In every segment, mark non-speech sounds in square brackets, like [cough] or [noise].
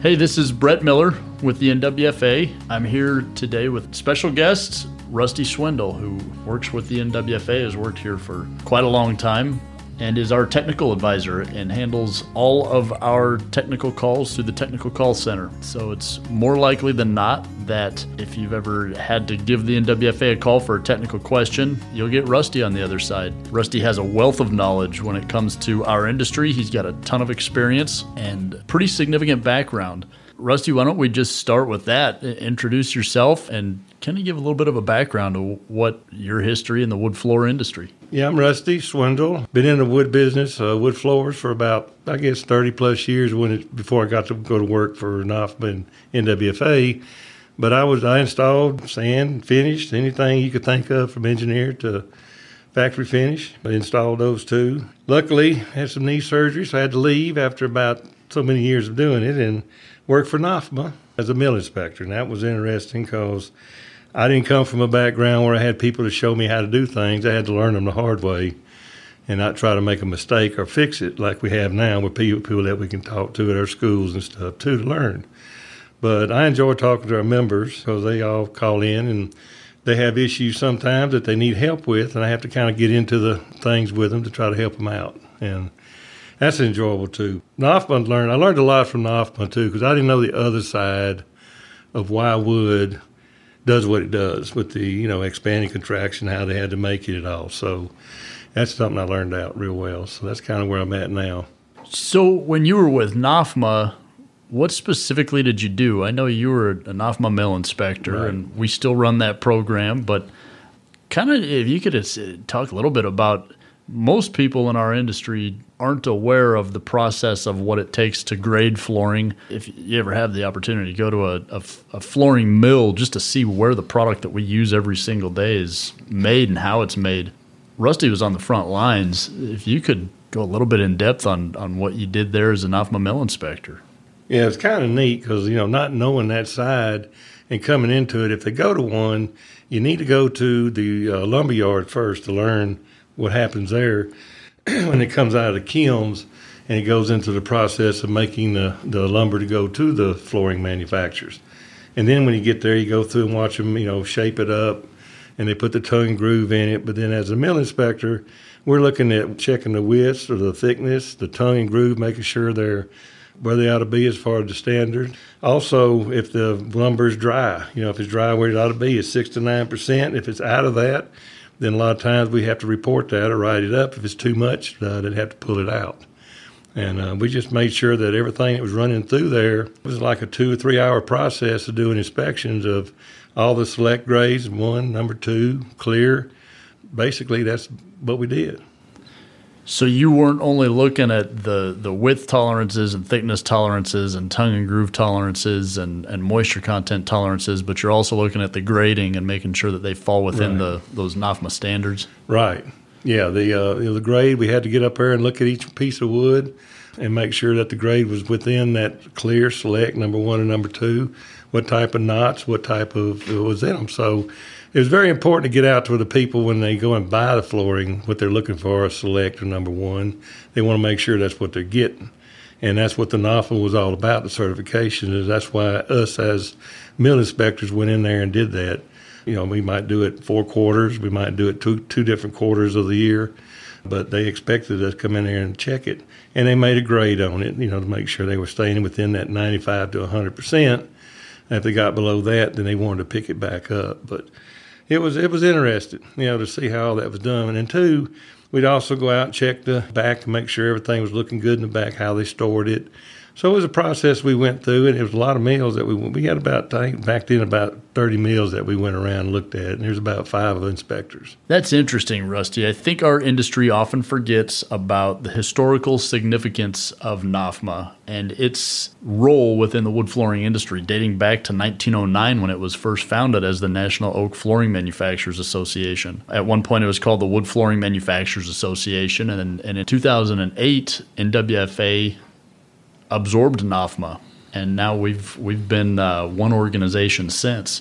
Hey, this is Brett Miller with the NWFA. I'm here today with special guest Rusty Swindle, who works with the NWFA, has worked here for quite a long time, and is our technical advisor and handles all of our technical calls through the technical call center. So it's more likely than not that if you've ever had to give the NWFA a call for a technical question, you'll get Rusty on the other side. Rusty has a wealth of knowledge when it comes to our industry. He's got a ton of experience and pretty significant background. Rusty, why don't we just start with that? Introduce yourself and kind of give a little bit of a background of what your history in the wood floor industry. Yeah, I'm Rusty Swindle. Been in the wood business, uh, wood floors, for about I guess 30 plus years when it, before I got to go to work for NOFMA and NWFA. But I was I installed sand, finished anything you could think of from engineer to factory finish. I installed those too. Luckily, had some knee surgery, so I had to leave after about so many years of doing it and worked for NOFMA as a mill inspector. And that was interesting because I didn't come from a background where I had people to show me how to do things. I had to learn them the hard way and not try to make a mistake or fix it like we have now with people, that we can talk to at our schools and stuff too to learn. But I enjoy talking to our members because they all call in and they have issues sometimes that they need help with, and I have to kind of get into the things with them to try to help them out. And that's enjoyable too. NOFMA learned. I learned a lot from NOFMA too because I didn't know the other side of why wood does what it does with the you know expanding contraction, how they had to make it at all. So that's something I learned out real well. So that's kind of where I'm at now. So when you were with NOFMA, what specifically did you do? I know you were a NOFMA mill inspector, right. and we still run that program. But kind of, if you could talk a little bit about most people in our industry aren't aware of the process of what it takes to grade flooring. If you ever have the opportunity to go to a, a, a, flooring mill just to see where the product that we use every single day is made and how it's made, Rusty was on the front lines. If you could go a little bit in depth on, on what you did there as an NOFMA mill inspector. Yeah, it's kind of neat because, you know, not knowing that side and coming into it, if they go to one, you need to go to the uh, lumber yard first to learn what happens there [clears throat] when it comes out of the kilns and it goes into the process of making the, the lumber to go to the flooring manufacturers. And then when you get there, you go through and watch them, you know, shape it up and they put the tongue groove in it. But then as a mill inspector, we're looking at checking the width or the thickness, the tongue and groove, making sure they're where they ought to be as far as the standard. Also, if the lumber is dry, you know, if it's dry where it ought to be, it's six to nine percent. If it's out of that, then a lot of times we have to report that or write it up. If it's too much, uh, they'd have to pull it out. And uh, we just made sure that everything that was running through there was like a two or three hour process of doing inspections of all the select grades one, number two, clear. Basically, that's what we did. So you weren't only looking at the, the width tolerances and thickness tolerances and tongue and groove tolerances and, and moisture content tolerances, but you're also looking at the grading and making sure that they fall within right. the those NOFMA standards. Right. Yeah. The uh, the grade we had to get up there and look at each piece of wood and make sure that the grade was within that clear select number one and number two. What type of knots? What type of was in them? So it was very important to get out to the people when they go and buy the flooring, what they're looking for, a select or number one. They want to make sure that's what they're getting. And that's what the NOFMA was all about, the certification, is that's why us as mill inspectors went in there and did that. You know, we might do it four quarters, we might do it two, two different quarters of the year, but they expected us to come in there and check it. And they made a grade on it, you know, to make sure they were staying within that 95 to 100%. if they got below that, then they wanted to pick it back up. But it was it was interesting, you know, to see how all that was done. And then two, we'd also go out and check the back to make sure everything was looking good in the back, how they stored it, so it was a process we went through, and it was a lot of meals that we we had about I think back then about thirty meals that we went around and looked at, and there's about five inspectors. That's interesting, Rusty. I think our industry often forgets about the historical significance of NOFMA and its role within the wood flooring industry, dating back to 1909 when it was first founded as the National Oak Flooring Manufacturers Association. At one point, it was called the Wood Flooring Manufacturers Association, and, and in 2008, NWFA absorbed NOFMA, and now we've we've been uh, one organization since.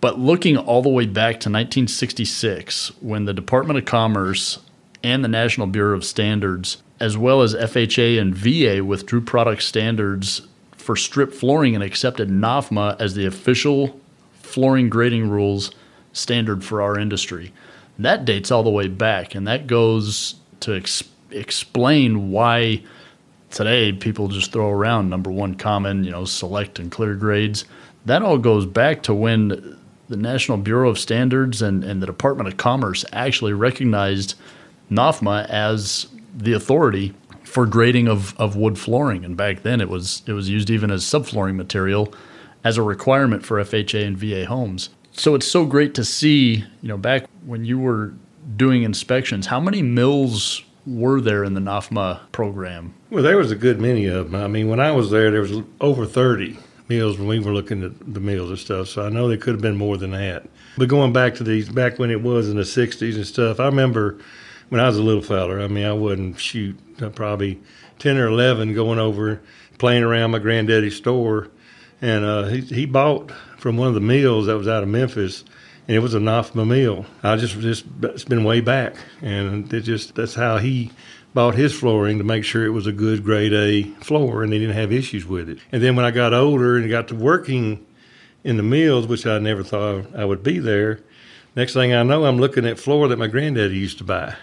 But looking all the way back to 1966, when the Department of Commerce and the National Bureau of Standards, as well as FHA and VA, withdrew product standards for strip flooring and accepted NOFMA as the official flooring grading rules standard for our industry. That dates all the way back, and that goes to ex- explain why today people just throw around number one common, you know, select and clear grades. That all goes back to when the National Bureau of Standards and, and the Department of Commerce actually recognized NOFMA as the authority for grading of, of wood flooring. And back then it was it was used even as subflooring material as a requirement for FHA and VA homes. So it's so great to see, you know, back when you were doing inspections, how many mills were there in the NOFMA program? Well, there was a good many of them. I mean, when I was there, there was over 30 meals when we were looking at the meals and stuff. So I know there could have been more than that. But going back to these, back when it was in the 60s and stuff, I remember when I was a little feller, I mean, I wouldn't shoot probably 10 or 11 going over, playing around my granddaddy's store. And uh, he, he bought from one of the mills that was out of Memphis it was a NOFMA mill. I just just it's been way back, and it just that's how he bought his flooring to make sure it was a good grade A floor and they didn't have issues with it. And then when I got older and got to working in the mills, which I never thought I would be there, next thing I know, I'm looking at floor that my granddaddy used to buy.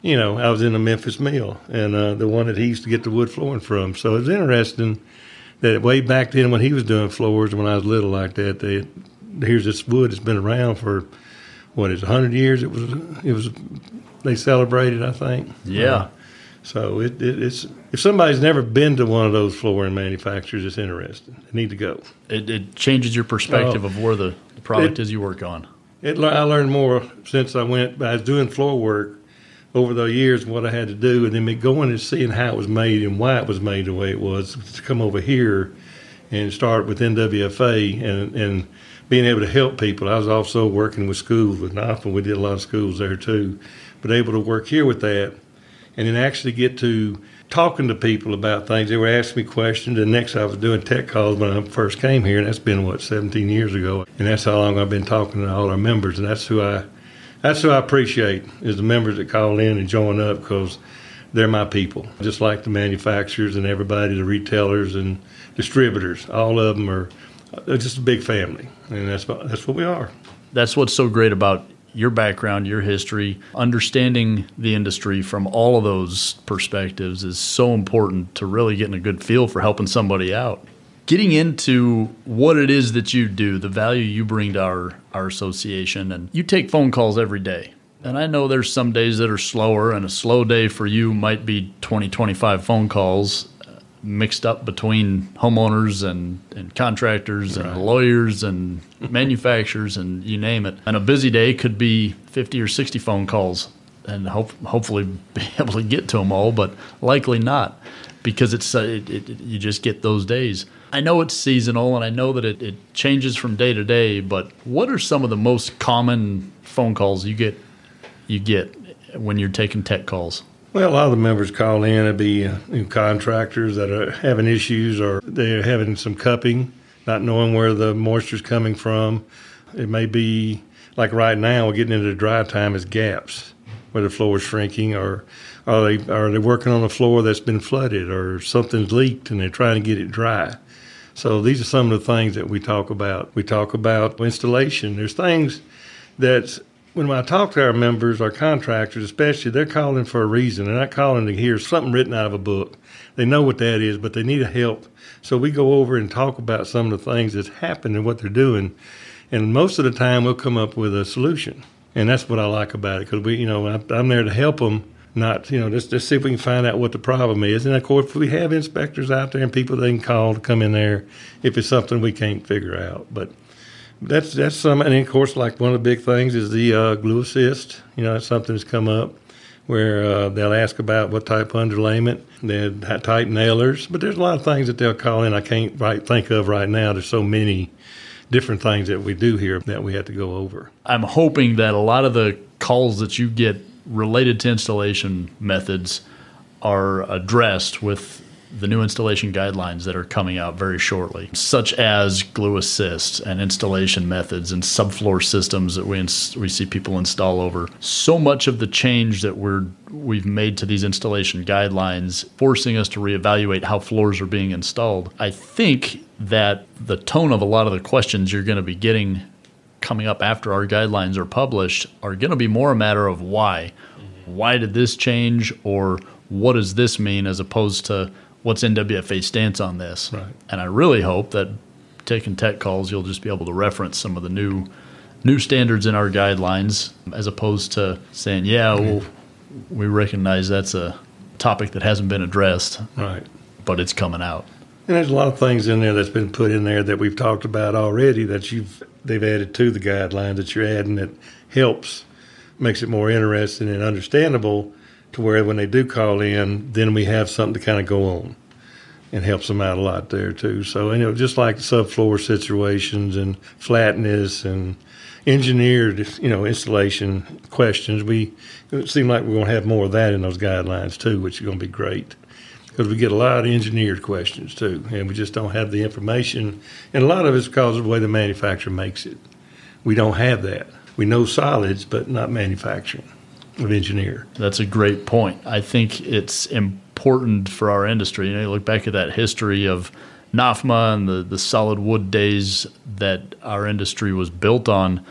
You know, I was in a Memphis mill and uh, the one that he used to get the wood flooring from. So it's interesting that way back then when he was doing floors when I was little like that, they here's this wood that's been around for what is 100 years? It was it was they celebrated i think. Yeah. Uh, so it, it, it's if somebody's never been to one of those flooring manufacturers it's interesting. They need to go. It, it changes your perspective oh, of where the, the product is you work on. It, i learned more since i went i was doing floor work over the years what i had to do and then going and seeing how it was made and why it was made the way it was to come over here and start with nwfa and and being able to help people. I was also working with schools with NOFMA. We did a lot of schools there too, but able to work here with that, and then actually get to talking to people about things. They were asking me questions. And next, I was doing tech calls when I first came here, and that's been what 17 years ago. And that's how long I've been talking to all our members, and that's who I that's who I appreciate is the members that call in and join up because they're my people. Just like the manufacturers and everybody, the retailers and distributors, all of them are just a big family, and that's that's what we are. That's what's so great about your background, your history, understanding the industry from all of those perspectives is so important to really getting a good feel for helping somebody out. Getting into what it is that you do, the value you bring to our, our association, and you take phone calls every day. And I know there's some days that are slower, and a slow day for you might be 20, 25 phone calls mixed up between homeowners and, and contractors right. and lawyers and [laughs] manufacturers and you name it. And a busy day could be 50 or 60 phone calls and hope, hopefully [laughs] be able to get to them all, but likely not because it's uh, it, it, you just get those days. I know it's seasonal and I know that it, it changes from day to day, but what are some of the most common phone calls you get you get when you're taking tech calls? Well, a lot of the members call in to be uh, contractors that are having issues or they're having some cupping, not knowing where the moisture's coming from. It may be like right now, we're getting into the dry time is gaps where the floor is shrinking or are they are they working on a floor that's been flooded or something's leaked and they're trying to get it dry. So these are some of the things that we talk about. We talk about installation. There's things that when I talk to our members, our contractors especially, they're calling for a reason. They're not calling to hear something written out of a book. They know what that is, but they need a help. So we go over and talk about some of the things that's happened and what they're doing. And most of the time, we'll come up with a solution. And that's what I like about it because we, you know, I'm there to help them, not, you know, just, just see if we can find out what the problem is. And of course, we have inspectors out there and people they can call to come in there if it's something we can't figure out. But that's that's some, and of course, like one of the big things is the uh, glue assist. You know, that's something that's come up where uh, they'll ask about what type of underlayment, they type nailers, but there's a lot of things that they'll call in. I can't right, think of right now. There's so many different things that we do here that we have to go over. I'm hoping that a lot of the calls that you get related to installation methods are addressed with the new installation guidelines that are coming out very shortly, such as glue assist and installation methods and subfloor systems that we ins- we see people install over. So much of the change that we're we've made to these installation guidelines, forcing us to reevaluate how floors are being installed. I think that the tone of a lot of the questions you're going to be getting coming up after our guidelines are published are going to be more a matter of why. Mm-hmm. Why did this change or what does this mean as opposed to what's NWFA stance on this? Right. And I really hope that taking tech calls, you'll just be able to reference some of the new new standards in our guidelines as opposed to saying, yeah, well, we recognize that's a topic that hasn't been addressed, Right. but it's coming out. And there's a lot of things in there that's been put in there that we've talked about already that you've they've added to the guidelines that you're adding that helps, makes it more interesting and understandable to where when they do call in, then we have something to kind of go on and helps them out a lot there too. So you know, just like subfloor situations and flatness and engineered, you know, installation questions, we it seem like we're going to have more of that in those guidelines too, which is going to be great because we get a lot of engineered questions too, and we just don't have the information. And a lot of it's because of the way the manufacturer makes it. We don't have that. We know solids, but not manufacturing of engineer. That's a great point. I think it's important for our industry. You know, you look back at that history of NOFMA and the, the solid wood days that our industry was built on,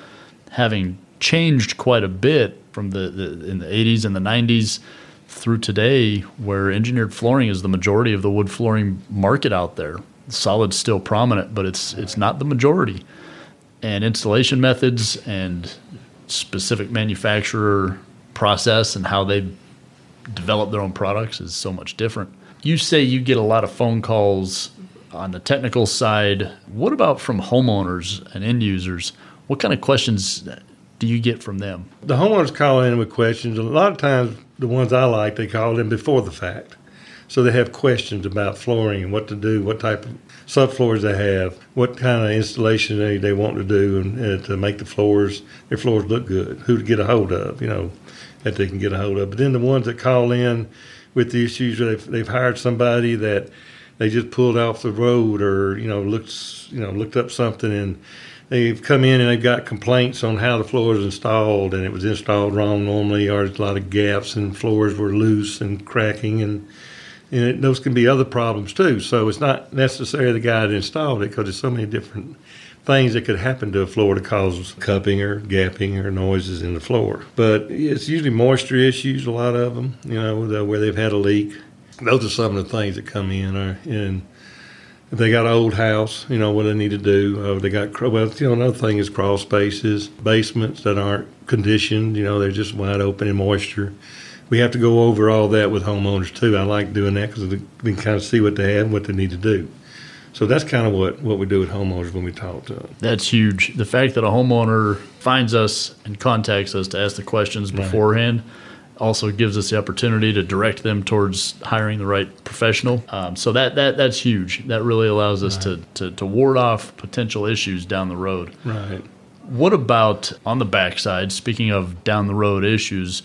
having changed quite a bit from the, the in the 80s and the 90s through today, where engineered flooring is the majority of the wood flooring market out there. Solid's still prominent, but it's it's not the majority. And installation methods and specific manufacturer process and how they develop their own products is so much different. You say you get a lot of phone calls on the technical side. What about from homeowners and end users? What kind of questions do you get from them? The homeowners call in with questions. A lot of times, the ones I like, they call in before the fact. So they have questions about flooring and what to do, what type of subfloors they have, what kind of installation they, they want to do and, uh, to make the floors, their floors look good, who to get a hold of, you know, that they can get a hold of. But then the ones that call in with the issues, they've, they've hired somebody that they just pulled off the road or, you know, looked, you know, looked up something and they've come in and they've got complaints on how the floor is installed and it was installed wrong normally or there's a lot of gaps and floors were loose and cracking and and it, those can be other problems too. So it's not necessarily the guy that installed it because there's so many different things that could happen to a floor to cause cupping or gapping or noises in the floor. But it's usually moisture issues, a lot of them, you know, the, where they've had a leak. Those are some of the things that come in. Or, and if they got an old house, you know, what they need to do. Uh, they got, well, you know, another thing is crawl spaces, basements that aren't conditioned, you know, they're just wide open in moisture we have to go over all that with homeowners too. I like doing that because we can kind of see what they have and what they need to do. So that's kind of what, what we do with homeowners when we talk to them. That's huge. The fact that a homeowner finds us and contacts us to ask the questions beforehand right. also gives us the opportunity to direct them towards hiring the right professional. Um, so that, that that's huge. That really allows us right. to, to, to ward off potential issues down the road. Right. What about on the backside, speaking of down the road issues,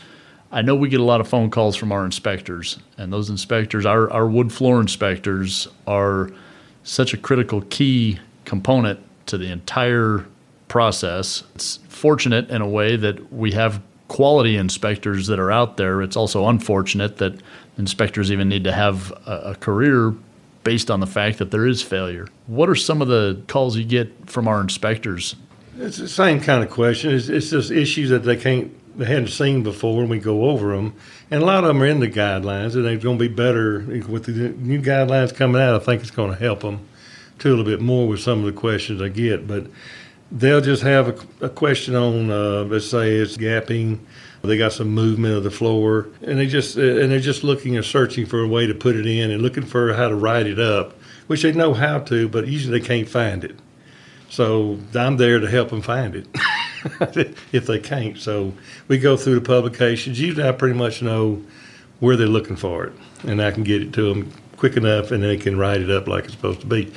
I know we get a lot of phone calls from our inspectors, and those inspectors, our, our wood floor inspectors, are such a critical key component to the entire process. It's fortunate in a way that we have quality inspectors that are out there. It's also unfortunate that inspectors even need to have a, a career based on the fact that there is failure. What are some of the calls you get from our inspectors? It's the same kind of question. It's, it's just issues that they can't they hadn't seen before, and we go over them. And a lot of them are in the guidelines, and they're going to be better with the new guidelines coming out. I think it's going to help them too a little bit more with some of the questions I get. But they'll just have a, a question on, uh, let's say it's gapping. They got some movement of the floor, and they just and they're just looking and searching for a way to put it in and looking for how to write it up, which they know how to, but usually they can't find it. So I'm there to help them find it. [laughs] [laughs] if they can't. So we go through the publications. Usually, I pretty much know where they're looking for it, and I can get it to them quick enough, and they can write it up like it's supposed to be.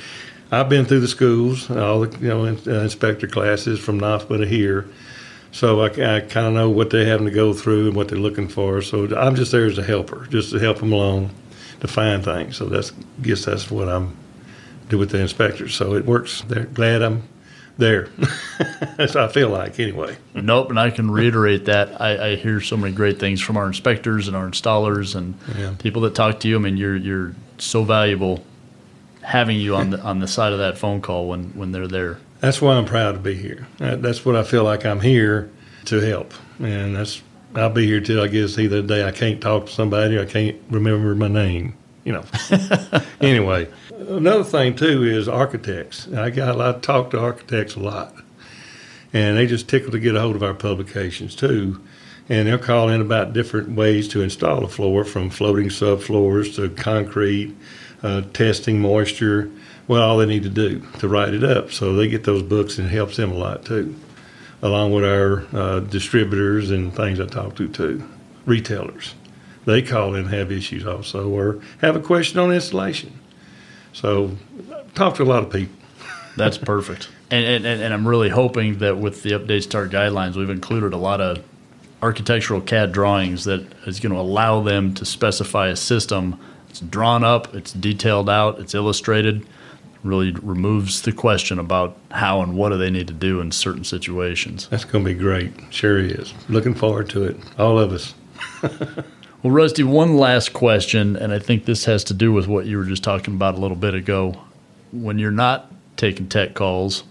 I've been through the schools, all the you know uh, inspector classes from NOFMA to here, so I, I kind of know what they're having to go through and what they're looking for. So I'm just there as a helper, just to help them along. to find things. So that's I guess that's what I'm do with the inspectors. So it works. They're glad I'm there. [laughs] That's what I feel like anyway. Nope, and I can reiterate that. I, I, hear so many great things from our inspectors and our installers and yeah. people that talk to you. I mean, you're you're so valuable having you on the on the side of that phone call when when they're there. That's why I'm proud to be here. That's what I feel like I'm here to help, and that's I'll be here till I guess either day I can't talk to somebody, I can't remember my name. You know. [laughs] anyway, another thing too is architects. I got lot talk to architects a lot, and they just tickle to get a hold of our publications too. And they'll call in about different ways to install a floor, from floating subfloors to concrete, uh, testing moisture. Well, all they need to do to write it up. So they get those books and it helps them a lot too, along with our uh, distributors and things I talk to too, retailers. They call in and have issues also, or have a question on installation. So, talk to a lot of people. That's perfect. And, and, and I'm really hoping that with the updates to our guidelines, we've included a lot of architectural CAD drawings that is going to allow them to specify a system. It's drawn up, it's detailed out, it's illustrated. Really removes the question about how and what do they need to do in certain situations. That's going to be great. Sure is. Looking forward to it. All of us. [laughs] Well, Rusty, one last question, and I think this has to do with what you were just talking about a little bit ago. When you're not taking tech calls,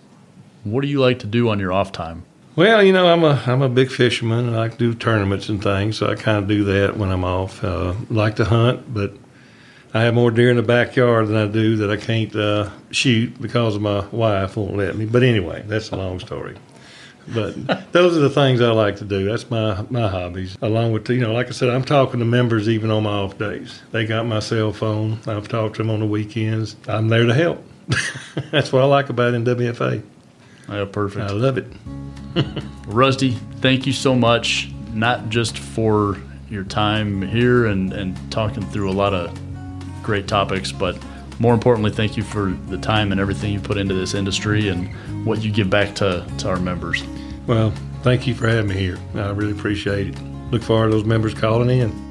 what do you like to do on your off time? Well, you know, I'm a I'm a big fisherman. And I like to do tournaments and things, so I kind of do that when I'm off. Uh, like to hunt, but I have more deer in the backyard than I do that I can't uh, shoot because my wife won't let me. But anyway, that's a long story. But those are the things I like to do. That's my my hobbies. Along with you know, like I said, I'm talking to members even on my off days. They got my cell phone. I've talked to them on the weekends. I'm there to help. [laughs] That's what I like about NWFA. Yeah, perfect. I love it. [laughs] Rusty, thank you so much. Not just for your time here and, and talking through a lot of great topics, but more importantly, thank you for the time and everything you put into this industry and what you give back to, to our members. Well, thank you for having me here. I really appreciate it. Look forward to those members calling in.